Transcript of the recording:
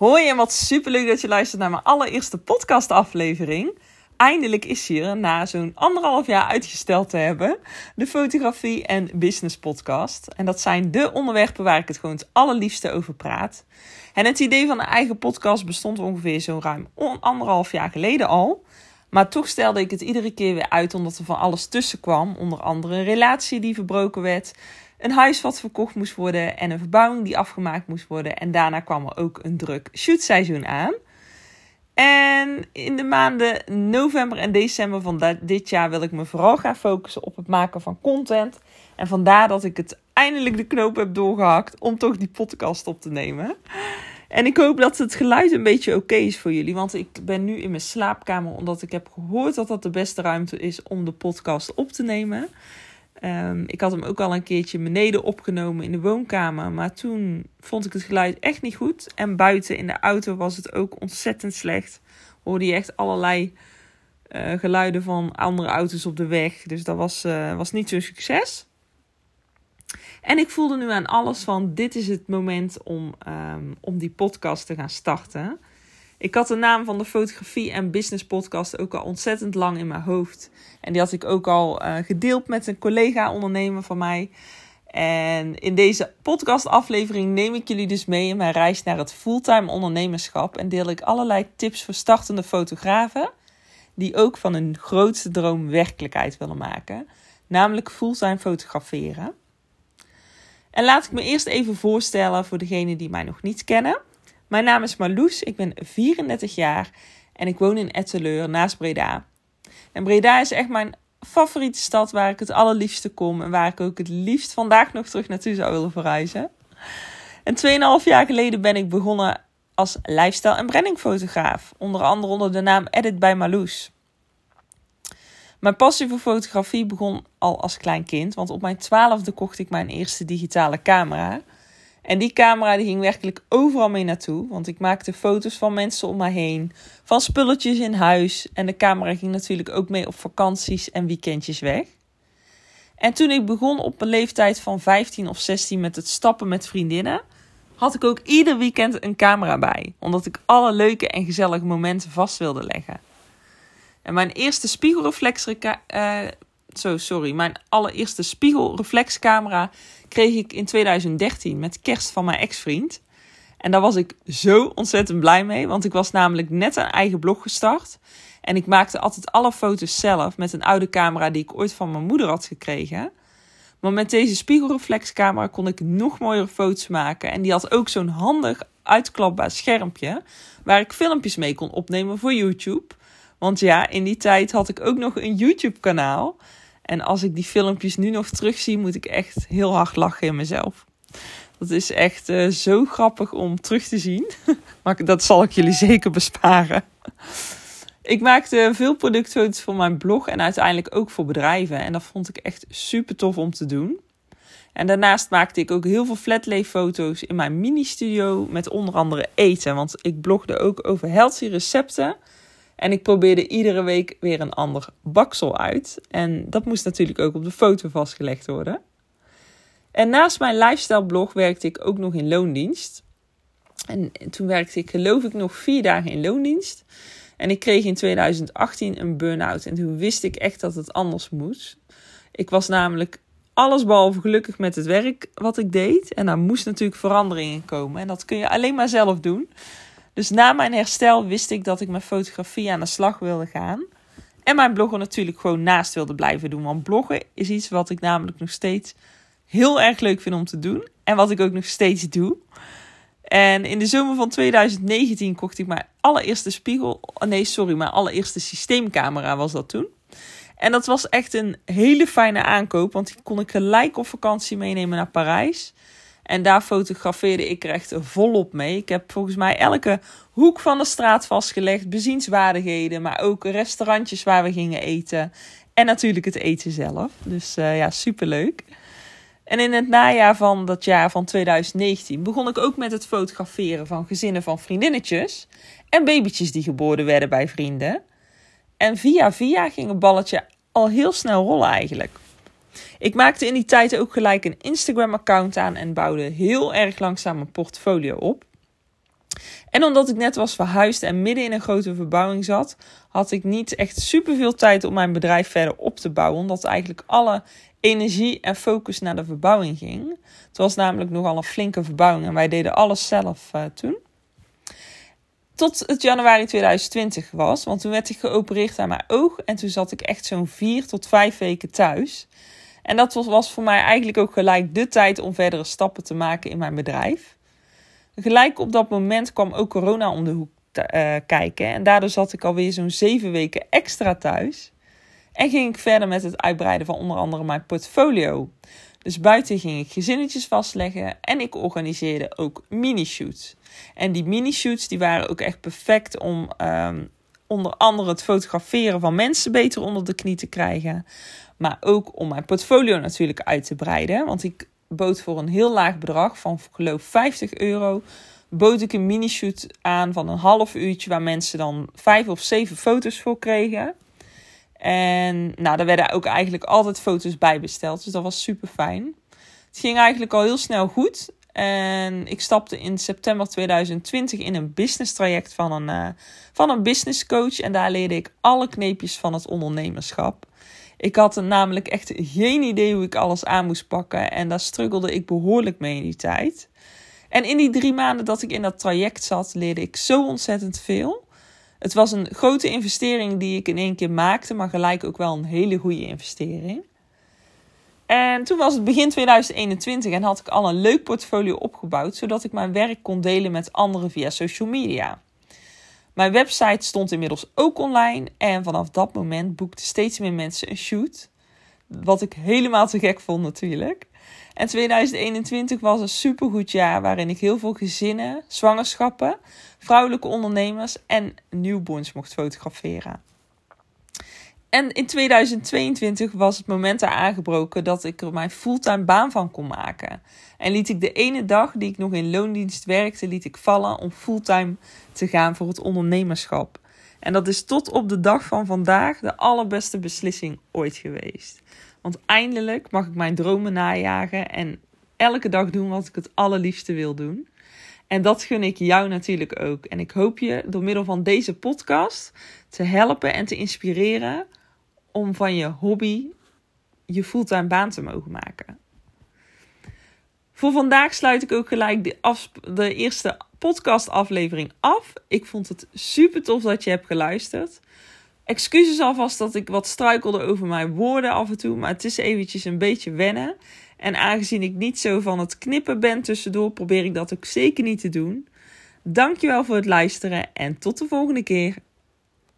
Hoi en wat superleuk dat je luistert naar mijn allereerste podcastaflevering. Eindelijk is hier na zo'n anderhalf jaar uitgesteld te hebben de fotografie en business podcast. En dat zijn de onderwerpen waar ik het gewoon het allerliefste over praat. En het idee van een eigen podcast bestond ongeveer zo'n ruim anderhalf jaar geleden al. Maar toch stelde ik het iedere keer weer uit omdat er van alles tussen kwam. Onder andere een relatie die verbroken werd, een huis wat verkocht moest worden en een verbouwing die afgemaakt moest worden. En daarna kwam er ook een druk shootseizoen aan. En in de maanden november en december van dit jaar wil ik me vooral gaan focussen op het maken van content. En vandaar dat ik het eindelijk de knoop heb doorgehakt om toch die podcast op te nemen. En ik hoop dat het geluid een beetje oké is voor jullie. Want ik ben nu in mijn slaapkamer omdat ik heb gehoord dat dat de beste ruimte is om de podcast op te nemen. Um, ik had hem ook al een keertje beneden opgenomen in de woonkamer. Maar toen vond ik het geluid echt niet goed. En buiten in de auto was het ook ontzettend slecht. Hoorde je echt allerlei uh, geluiden van andere auto's op de weg. Dus dat was, uh, was niet zo'n succes. En ik voelde nu aan alles van: dit is het moment om, um, om die podcast te gaan starten. Ik had de naam van de fotografie en business podcast ook al ontzettend lang in mijn hoofd. En die had ik ook al uh, gedeeld met een collega-ondernemer van mij. En in deze podcastaflevering neem ik jullie dus mee in mijn reis naar het fulltime ondernemerschap. En deel ik allerlei tips voor startende fotografen. Die ook van hun grootste droom werkelijkheid willen maken. Namelijk fulltime fotograferen. En laat ik me eerst even voorstellen voor degenen die mij nog niet kennen. Mijn naam is Marloes, ik ben 34 jaar en ik woon in Etteleur naast Breda. En Breda is echt mijn favoriete stad waar ik het allerliefste kom en waar ik ook het liefst vandaag nog terug naartoe zou willen verhuizen. En 2,5 jaar geleden ben ik begonnen als lifestyle- en brandingfotograaf, onder andere onder de naam Edit bij Marloes. Mijn passie voor fotografie begon al als klein kind, want op mijn twaalfde kocht ik mijn eerste digitale camera. En die camera die ging werkelijk overal mee naartoe. Want ik maakte foto's van mensen om mij heen. Van spulletjes in huis. En de camera ging natuurlijk ook mee op vakanties en weekendjes weg. En toen ik begon op een leeftijd van 15 of 16 met het stappen met vriendinnen, had ik ook ieder weekend een camera bij. Omdat ik alle leuke en gezellige momenten vast wilde leggen. En mijn eerste spiegelreflex uh, zo, sorry, mijn allereerste spiegelreflexcamera kreeg ik in 2013 met kerst van mijn ex-vriend. En daar was ik zo ontzettend blij mee, want ik was namelijk net een eigen blog gestart. En ik maakte altijd alle foto's zelf met een oude camera die ik ooit van mijn moeder had gekregen. Maar met deze spiegelreflexcamera kon ik nog mooiere foto's maken. En die had ook zo'n handig uitklapbaar schermpje waar ik filmpjes mee kon opnemen voor YouTube. Want ja, in die tijd had ik ook nog een YouTube-kanaal. En als ik die filmpjes nu nog terugzie, moet ik echt heel hard lachen in mezelf. Dat is echt uh, zo grappig om terug te zien. maar dat zal ik jullie zeker besparen. ik maakte veel productfoto's voor mijn blog en uiteindelijk ook voor bedrijven. En dat vond ik echt super tof om te doen. En daarnaast maakte ik ook heel veel flatlay foto's in mijn mini-studio met onder andere eten. Want ik blogde ook over healthy recepten. En ik probeerde iedere week weer een ander baksel uit. En dat moest natuurlijk ook op de foto vastgelegd worden. En naast mijn lifestyle blog werkte ik ook nog in loondienst. En toen werkte ik geloof ik nog vier dagen in loondienst. En ik kreeg in 2018 een burn-out. En toen wist ik echt dat het anders moest. Ik was namelijk allesbehalve gelukkig met het werk wat ik deed. En daar moest natuurlijk verandering in komen. En dat kun je alleen maar zelf doen. Dus na mijn herstel wist ik dat ik met fotografie aan de slag wilde gaan. En mijn bloggen natuurlijk gewoon naast wilde blijven doen. Want bloggen is iets wat ik namelijk nog steeds heel erg leuk vind om te doen. En wat ik ook nog steeds doe. En in de zomer van 2019 kocht ik mijn allereerste spiegel. Nee, sorry, mijn allereerste systeemcamera was dat toen. En dat was echt een hele fijne aankoop. Want die kon ik gelijk op vakantie meenemen naar Parijs. En daar fotografeerde ik er echt volop mee. Ik heb volgens mij elke hoek van de straat vastgelegd. Bezienswaardigheden, maar ook restaurantjes waar we gingen eten. En natuurlijk het eten zelf. Dus uh, ja, superleuk. En in het najaar van dat jaar van 2019 begon ik ook met het fotograferen van gezinnen van vriendinnetjes. En babytjes die geboren werden bij vrienden. En via via ging het balletje al heel snel rollen eigenlijk. Ik maakte in die tijd ook gelijk een Instagram-account aan en bouwde heel erg langzaam een portfolio op. En omdat ik net was verhuisd en midden in een grote verbouwing zat, had ik niet echt superveel tijd om mijn bedrijf verder op te bouwen. Omdat eigenlijk alle energie en focus naar de verbouwing ging. Het was namelijk nogal een flinke verbouwing en wij deden alles zelf uh, toen. Tot het januari 2020 was, want toen werd ik geopereerd aan mijn oog en toen zat ik echt zo'n vier tot vijf weken thuis. En dat was voor mij eigenlijk ook gelijk de tijd om verdere stappen te maken in mijn bedrijf. Gelijk op dat moment kwam ook corona om de hoek uh, kijken. En daardoor zat ik alweer zo'n zeven weken extra thuis. En ging ik verder met het uitbreiden van onder andere mijn portfolio. Dus buiten ging ik gezinnetjes vastleggen en ik organiseerde ook mini-shoots. En die mini-shoots die waren ook echt perfect om um, onder andere het fotograferen van mensen beter onder de knie te krijgen. Maar ook om mijn portfolio natuurlijk uit te breiden. Want ik bood voor een heel laag bedrag van geloof 50 euro. Bood ik een mini-shoot aan van een half uurtje waar mensen dan vijf of zeven foto's voor kregen. En nou, daar werden ook eigenlijk altijd foto's bij besteld. Dus dat was super fijn. Het ging eigenlijk al heel snel goed. En ik stapte in september 2020 in een business traject van een, uh, van een business coach. En daar leerde ik alle kneepjes van het ondernemerschap. Ik had namelijk echt geen idee hoe ik alles aan moest pakken. En daar struggelde ik behoorlijk mee in die tijd. En in die drie maanden dat ik in dat traject zat, leerde ik zo ontzettend veel. Het was een grote investering die ik in één keer maakte, maar gelijk ook wel een hele goede investering. En toen was het begin 2021 en had ik al een leuk portfolio opgebouwd, zodat ik mijn werk kon delen met anderen via social media. Mijn website stond inmiddels ook online en vanaf dat moment boekten steeds meer mensen een shoot. Wat ik helemaal te gek vond natuurlijk. En 2021 was een supergoed jaar waarin ik heel veel gezinnen, zwangerschappen, vrouwelijke ondernemers en newborns mocht fotograferen. En in 2022 was het moment aangebroken dat ik er mijn fulltime baan van kon maken. En liet ik de ene dag die ik nog in loondienst werkte, liet ik vallen om fulltime te gaan voor het ondernemerschap. En dat is tot op de dag van vandaag de allerbeste beslissing ooit geweest. Want eindelijk mag ik mijn dromen najagen en elke dag doen wat ik het allerliefste wil doen. En dat gun ik jou natuurlijk ook. En ik hoop je door middel van deze podcast te helpen en te inspireren om van je hobby je fulltime baan te mogen maken. Voor vandaag sluit ik ook gelijk de, de eerste podcastaflevering af. Ik vond het super tof dat je hebt geluisterd. Excuses alvast dat ik wat struikelde over mijn woorden af en toe, maar het is eventjes een beetje wennen. En aangezien ik niet zo van het knippen ben tussendoor, probeer ik dat ook zeker niet te doen. Dankjewel voor het luisteren en tot de volgende keer.